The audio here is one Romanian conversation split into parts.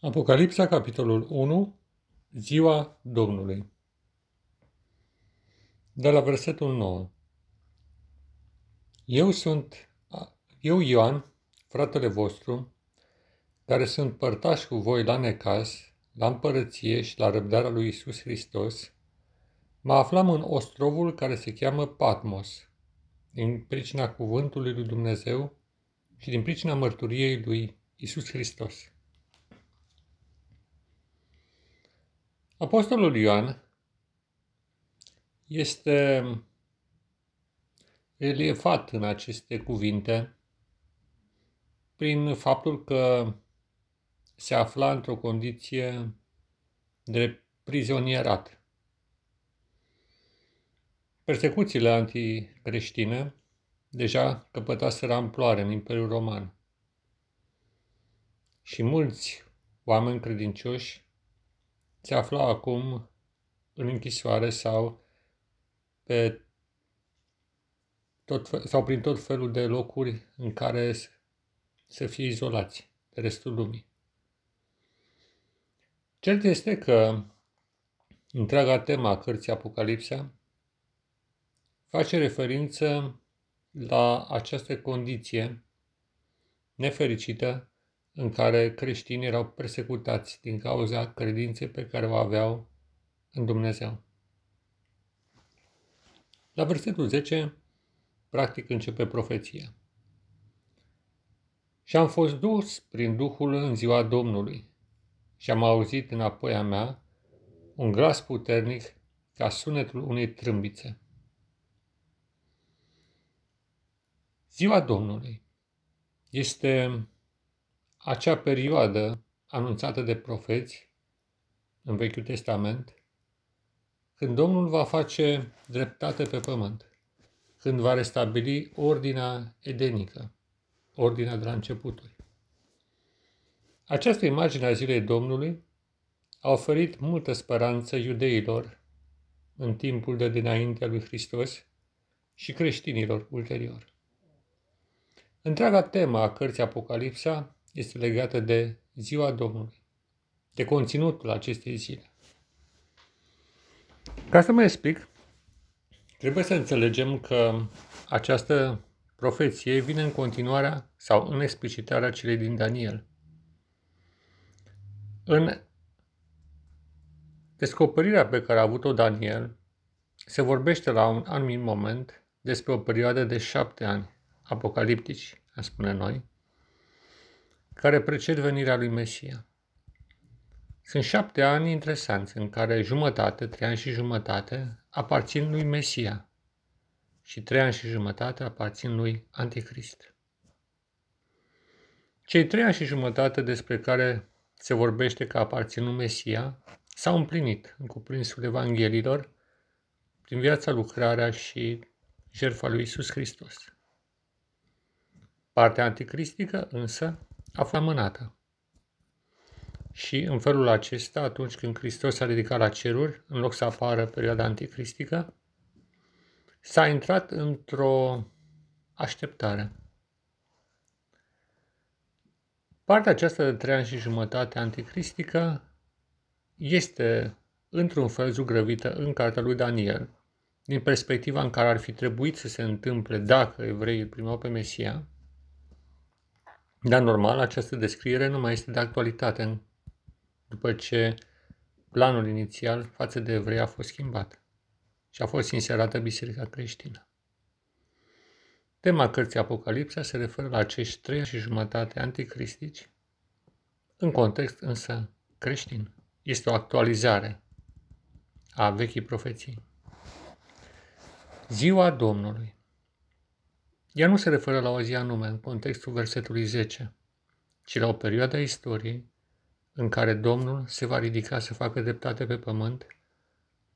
Apocalipsa, capitolul 1, Ziua Domnului. De la versetul 9. Eu sunt, eu Ioan, fratele vostru, care sunt părtaș cu voi la necas, la împărăție și la răbdarea lui Isus Hristos, mă aflam în ostrovul care se cheamă Patmos, din pricina cuvântului lui Dumnezeu și din pricina mărturiei lui Isus Hristos. Apostolul Ioan este reliefat în aceste cuvinte prin faptul că se afla într-o condiție de prizonierat. Persecuțiile anticreștine deja căpătaseră amploare în Imperiul Roman și mulți oameni credincioși se afla acum în închisoare sau, pe tot, sau prin tot felul de locuri în care să fie izolați de restul lumii. Cert este că întreaga tema a cărții Apocalipsa face referință la această condiție nefericită în care creștinii erau persecutați din cauza credinței pe care o aveau în Dumnezeu. La versetul 10, practic începe profeția. Și am fost dus prin Duhul în ziua Domnului și am auzit înapoi a mea un glas puternic ca sunetul unei trâmbițe. Ziua Domnului este acea perioadă anunțată de profeți în Vechiul Testament, când Domnul va face dreptate pe pământ, când va restabili ordinea edenică, ordinea de la începuturi. Această imagine a zilei Domnului a oferit multă speranță iudeilor în timpul de dinaintea lui Hristos și creștinilor ulterior. Întreaga tema a cărții Apocalipsa este legată de ziua Domnului, de conținutul acestei zile. Ca să mă explic, trebuie să înțelegem că această profeție vine în continuarea sau în explicitarea celei din Daniel. În descoperirea pe care a avut-o Daniel, se vorbește la un anumit moment despre o perioadă de șapte ani apocaliptici, a spune noi, care preced venirea lui Mesia. Sunt șapte ani interesanți în care jumătate, trei ani și jumătate, aparțin lui Mesia și trei ani și jumătate aparțin lui Anticrist. Cei trei ani și jumătate despre care se vorbește că aparțin lui Mesia s-au împlinit în cuprinsul Evanghelilor prin viața, lucrarea și jertfa lui Isus Hristos. Partea anticristică însă a fost amânată. Și în felul acesta, atunci când Hristos s-a ridicat la ceruri, în loc să apară perioada anticristică, s-a intrat într-o așteptare. Partea aceasta de trei ani și jumătate anticristică este într-un fel zugrăvită în cartea lui Daniel, din perspectiva în care ar fi trebuit să se întâmple dacă evreii îl primeau pe Mesia, dar normal, această descriere nu mai este de actualitate după ce planul inițial față de evrei a fost schimbat și a fost inserată biserica creștină. Tema cărții Apocalipsa se referă la acești trei și jumătate anticristici, în context însă creștin. Este o actualizare a vechii profeții. Ziua Domnului ea nu se referă la o zi anume în contextul versetului 10, ci la o perioadă a istoriei în care Domnul se va ridica să facă dreptate pe pământ,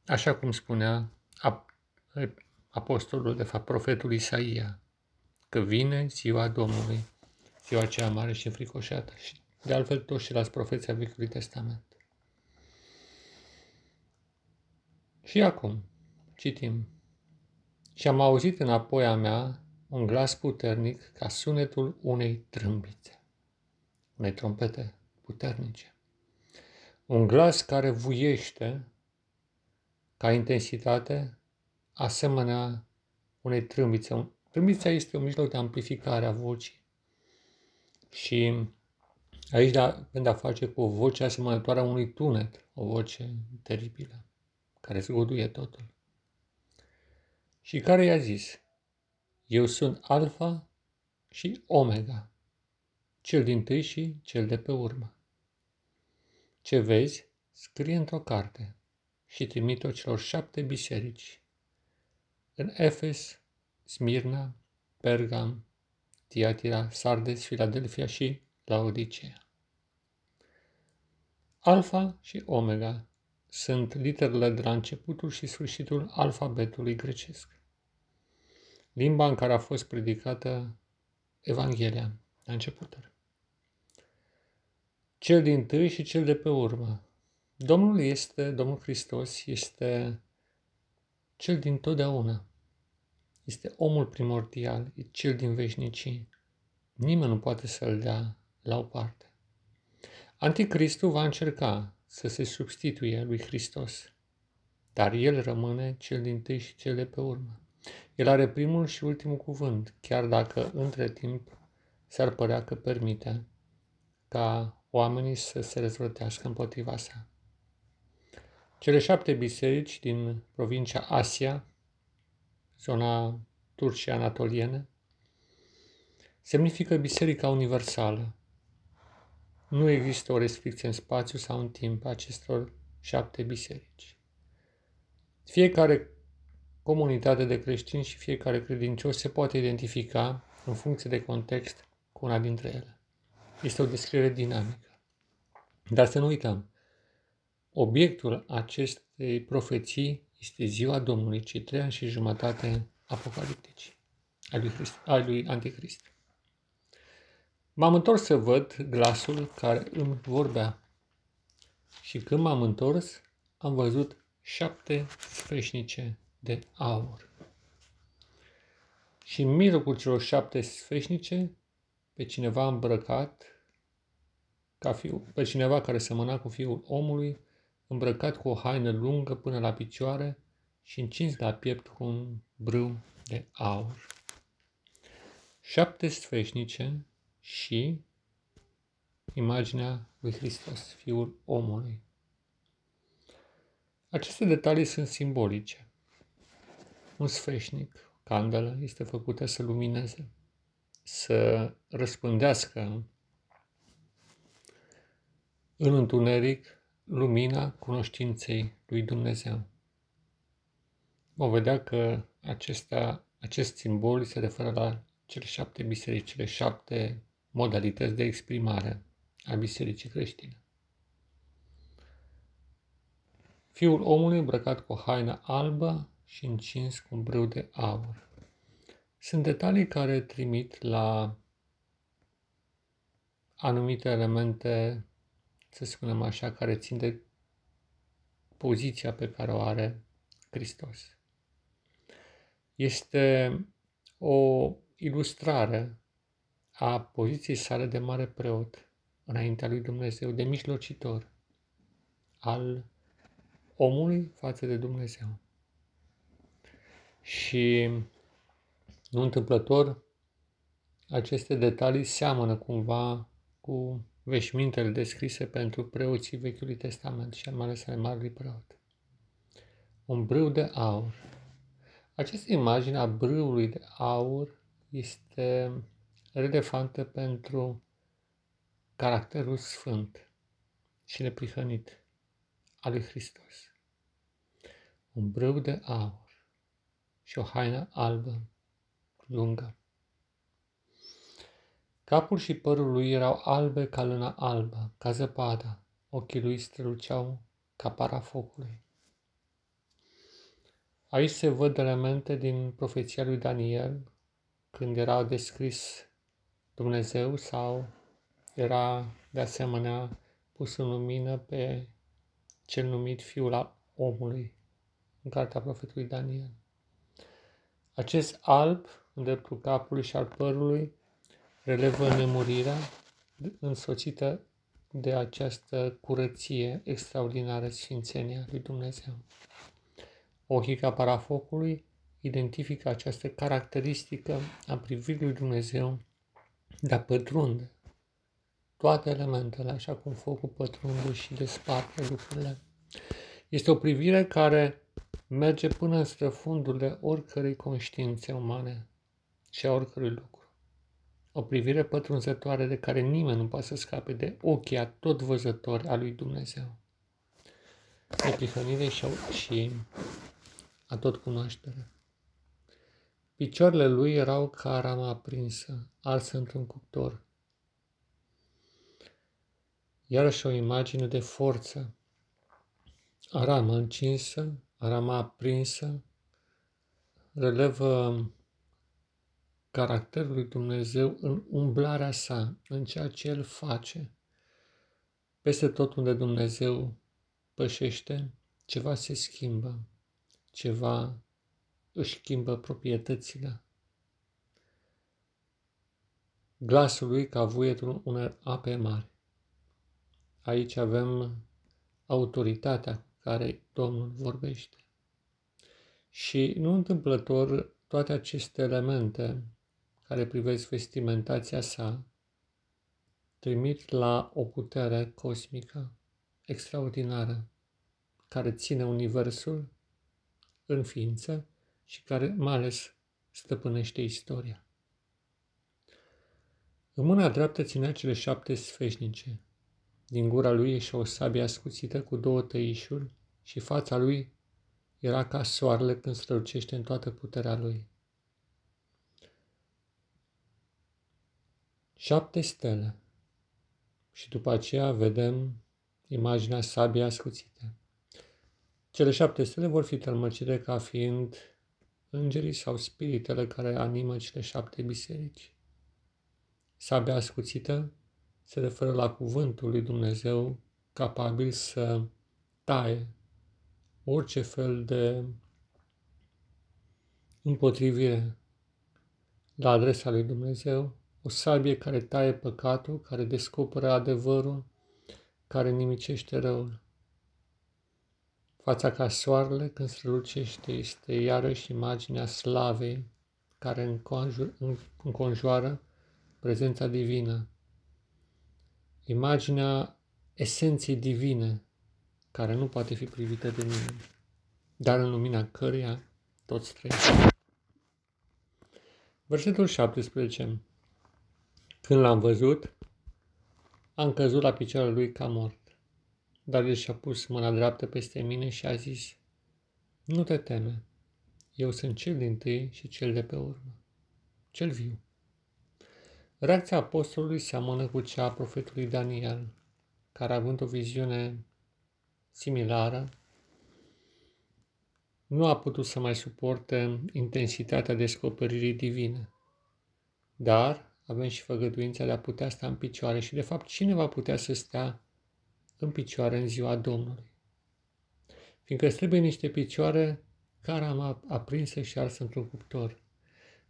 așa cum spunea apostolul, de fapt profetul Isaia, că vine ziua Domnului, ziua cea mare și fricoșată și de altfel toți ceilalți profeți ai Vechiului Testament. Și acum, citim. Și am auzit înapoi a mea un glas puternic ca sunetul unei trâmbițe, unei trompete puternice. Un glas care vuiește ca intensitate, asemenea unei trâmbițe. Trâmbița este un mijloc de amplificare a vocii. Și aici da, de a face cu o voce asemănătoare a unui tunet, o voce teribilă, care zguduie totul. Și care i-a zis, eu sunt Alfa și Omega, cel din tâi și cel de pe urmă. Ce vezi, scrie într-o carte și trimit-o celor șapte biserici. În Efes, Smirna, Pergam, Tiatira, Sardes, Filadelfia și Laodicea. Alfa și Omega sunt literele de la începutul și sfârșitul alfabetului grecesc. Limba în care a fost predicată Evanghelia la începutul. Cel din tâi și cel de pe urmă. Domnul este, Domnul Hristos este cel din totdeauna. Este omul primordial, e cel din veșnicii. Nimeni nu poate să-l dea la o parte. Anticristul va încerca să se substituie lui Hristos, dar el rămâne cel din tâi și cel de pe urmă. El are primul și ultimul cuvânt, chiar dacă între timp s-ar părea că permite ca oamenii să se răzvrătească împotriva sa. Cele șapte biserici din provincia Asia, zona Turciei Anatoliene, semnifică Biserica Universală. Nu există o restricție în spațiu sau în timp acestor șapte biserici. Fiecare comunitate de creștini și fiecare credincios se poate identifica în funcție de context cu una dintre ele. Este o descriere dinamică. Dar să nu uităm, obiectul acestei profeții este ziua Domnului, cei trei ani și jumătate apocaliptici a lui, Christ, a lui Anticrist. M-am întors să văd glasul care îmi vorbea. Și când m-am întors, am văzut șapte sfeșnice de aur. Și în mijlocul celor șapte sfeșnice, pe cineva îmbrăcat ca fiu, pe cineva care semăna cu fiul omului, îmbrăcat cu o haină lungă până la picioare și încins la piept cu un brâu de aur. Șapte sfeșnice și imaginea lui Hristos, Fiul omului. Aceste detalii sunt simbolice. Un sfeșnic, candelă, este făcută să lumineze, să răspândească în întuneric lumina cunoștinței lui Dumnezeu. Vom vedea că acesta, acest simbol se referă la cele șapte biserici, cele șapte modalități de exprimare a bisericii creștine. Fiul omului îmbrăcat cu o haină albă și încins cu un brâu de aur. Sunt detalii care trimit la anumite elemente să spunem așa, care țin de poziția pe care o are Hristos. Este o ilustrare a poziției sale de mare preot înaintea lui Dumnezeu, de mijlocitor al omului față de Dumnezeu. Și nu întâmplător, aceste detalii seamănă cumva cu veșmintele descrise pentru preoții Vechiului Testament și mai ales ale Marului Preot. Un brâu de aur. Această imagine a brâului de aur este relevantă pentru caracterul sfânt și neprihănit al lui Hristos. Un brâu de aur și o haină albă, lungă. Capul și părul lui erau albe ca luna albă, ca zăpada, ochii lui străluceau ca para focului. Aici se văd elemente din profeția lui Daniel, când era descris Dumnezeu sau era de asemenea pus în lumină pe cel numit Fiul al omului în cartea profetului Daniel. Acest alb în dreptul capului și al părului relevă nemurirea însoțită de această curăție extraordinară sfințenia lui Dumnezeu. Ochii ca parafocului identifică această caracteristică a privirii lui Dumnezeu de a pătrunde toate elementele, așa cum focul pătrunde și desparte lucrurile. Este o privire care merge până în străfundurile oricărei conștiințe umane și a oricărui lucru. O privire pătrunzătoare de care nimeni nu poate să scape de ochii tot văzători a lui Dumnezeu. Neprihănire și, și a tot cunoaștere. Picioarele lui erau ca rama aprinsă, arsă într-un cuptor. Iarăși o imagine de forță. Arama încinsă, arama aprinsă, relevă caracterul lui Dumnezeu în umblarea sa, în ceea ce El face. Peste tot unde Dumnezeu pășește, ceva se schimbă, ceva își schimbă proprietățile. Glasul lui ca vuietul unor ape mari. Aici avem autoritatea cu care Domnul vorbește. Și nu întâmplător toate aceste elemente care privesc vestimentația sa trimit la o putere cosmică extraordinară care ține Universul în ființă și care mai ales stăpânește istoria. În mâna dreaptă ținea cele șapte sfeșnice. Din gura lui ieșea o sabie ascuțită cu două tăișuri și fața lui era ca soarele când strălucește în toată puterea lui. Șapte stele și după aceea vedem imaginea sabiei ascuțite. Cele șapte stele vor fi tălmăcite ca fiind îngerii sau spiritele care animă cele șapte biserici. Sabia ascuțită se referă la cuvântul lui Dumnezeu capabil să taie orice fel de împotrivire la adresa lui Dumnezeu, o sabie care taie păcatul, care descoperă adevărul, care nimicește răul. Fața ca soarele când strălucește este iarăși imaginea slavei care înconjoară prezența divină. Imaginea esenței divine care nu poate fi privită de nimeni, dar în lumina căreia toți trăim. Versetul 17. Când l-am văzut, am căzut la picioarele lui ca mort. Dar el și-a pus mâna dreaptă peste mine și a zis, Nu te teme, eu sunt cel din tâi și cel de pe urmă, cel viu. Reacția apostolului seamănă cu cea a profetului Daniel, care având o viziune similară, nu a putut să mai suporte intensitatea descoperirii divine. Dar avem și făgăduința de a putea sta în picioare și, de fapt, cine va putea să stea în picioare în ziua Domnului. Fiindcă îți trebuie niște picioare care am aprinsă și arsă într-un cuptor.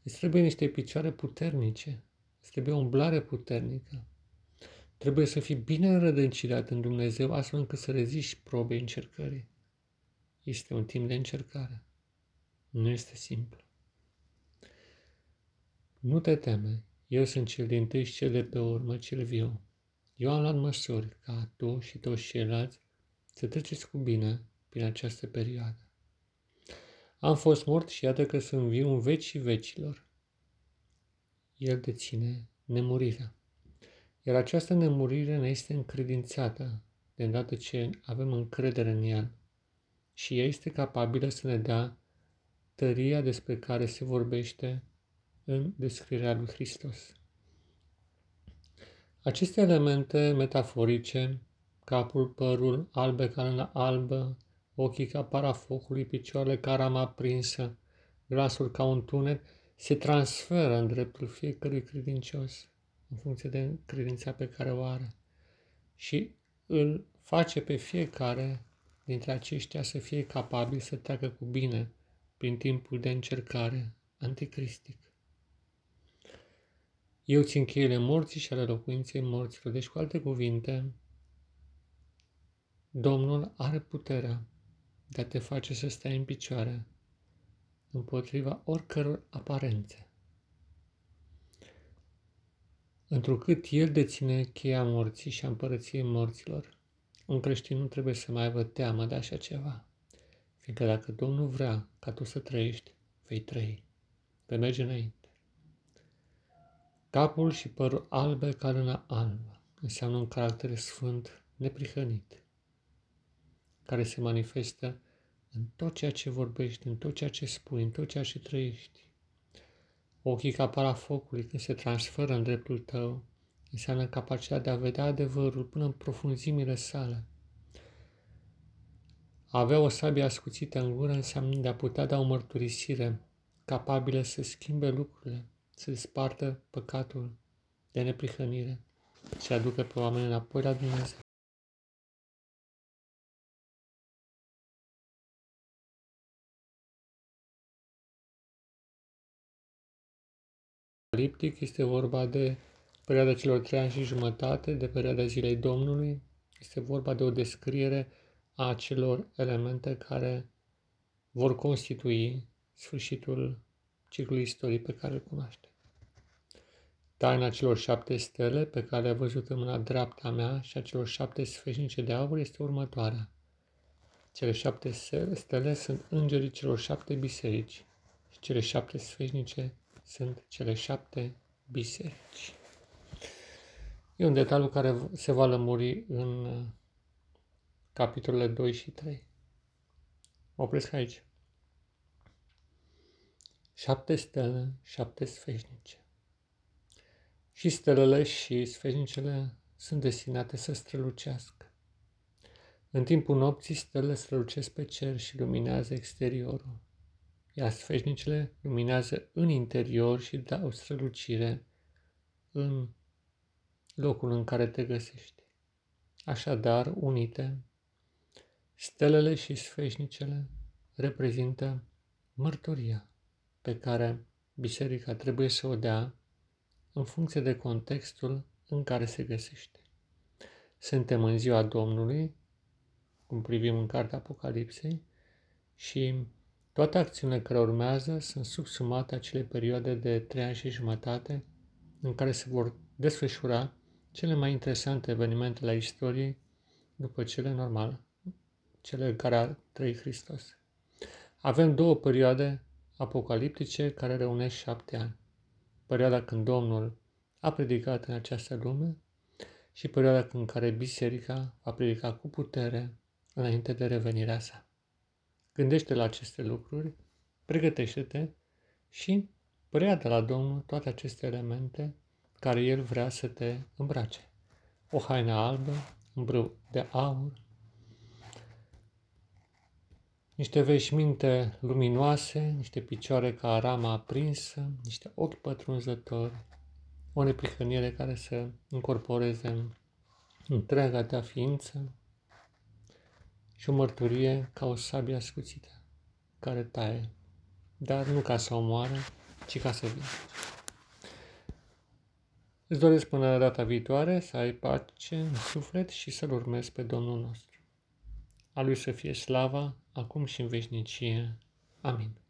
Îți trebuie niște picioare puternice. Îți trebuie o umblare puternică. Trebuie să fii bine înrădăcinat în Dumnezeu astfel încât să reziști probei încercării. Este un timp de încercare. Nu este simplu. Nu te teme, eu sunt cel din tâi și cel de pe urmă, cel viu. Eu am luat măsuri ca tu și toți ceilalți să treceți cu bine prin această perioadă. Am fost mort și iată că sunt viu în vecii vecilor. El deține nemurirea. Iar această nemurire ne este încredințată de îndată ce avem încredere în El și ea este capabilă să ne dea tăria despre care se vorbește în descrierea lui Hristos. Aceste elemente metaforice, capul, părul, albe ca în albă, ochii ca parafocului, picioarele ca rama prinsă, glasul ca un tunet, se transferă în dreptul fiecărui credincios, în funcție de credința pe care o are. Și îl face pe fiecare dintre aceștia să fie capabil să treacă cu bine prin timpul de încercare anticristic. Eu țin cheile morții și ale locuinței morților. Deci, cu alte cuvinte, Domnul are puterea de a te face să stai în picioare împotriva oricăror aparențe. Întrucât El deține cheia morții și a împărăției morților, un creștin nu trebuie să mai aibă teamă de așa ceva, fiindcă dacă Domnul vrea ca tu să trăiești, vei trăi. Vei merge înainte. Capul și părul albe ca luna albă înseamnă un caracter sfânt, neprihănit, care se manifestă în tot ceea ce vorbești, în tot ceea ce spui, în tot ceea ce trăiești. Ochii ca para focului, când se transferă în dreptul tău, înseamnă capacitatea de a vedea adevărul până în profunzimile sale. A avea o sabie ascuțită în gură înseamnă de a putea da o mărturisire capabilă să schimbe lucrurile, să despartă păcatul de neprihănire și aducă pe oameni înapoi la Dumnezeu. Apocaliptic este vorba de perioada celor trei ani și jumătate, de perioada zilei Domnului. Este vorba de o descriere a acelor elemente care vor constitui sfârșitul ciclului istoric pe care îl cunoaște. Taina celor șapte stele pe care le-a văzut în mâna dreapta mea și a celor șapte sfeșnice de aur este următoarea. Cele șapte stele sunt îngerii celor șapte biserici și cele șapte sfeșnice sunt cele șapte biserici. E un detaliu care se va lămuri în uh, capitolele 2 și 3. Mă opresc aici. Șapte stele, șapte sfeșnice. Și stelele și sfeșnicele sunt destinate să strălucească. În timpul nopții, stelele strălucesc pe cer și luminează exteriorul iar sfeșnicele luminează în interior și dau strălucire în locul în care te găsești. Așadar, unite, stelele și sfeșnicele reprezintă mărturia pe care biserica trebuie să o dea în funcție de contextul în care se găsește. Suntem în ziua Domnului, cum privim în cartea Apocalipsei, și toate acțiunile care urmează sunt subsumate acelei perioade de trei ani și jumătate în care se vor desfășura cele mai interesante evenimente la istoriei după cele normale, cele în care a trăit Hristos. Avem două perioade apocaliptice care reunesc șapte ani. Perioada când Domnul a predicat în această lume și perioada în care biserica va predica cu putere înainte de revenirea sa. Gândește la aceste lucruri, pregătește-te și preia la Domnul toate aceste elemente care El vrea să te îmbrace. O haină albă, un brâu de aur, niște veșminte luminoase, niște picioare ca rama aprinsă, niște ochi pătrunzători, o neprihănire care să încorporeze în întreaga ta ființă, și o mărturie ca o sabie ascuțită, care taie, dar nu ca să omoară, ci ca să vină. Îți doresc până la data viitoare să ai pace în suflet și să-L urmezi pe Domnul nostru. A Lui să fie slava, acum și în veșnicie. Amin.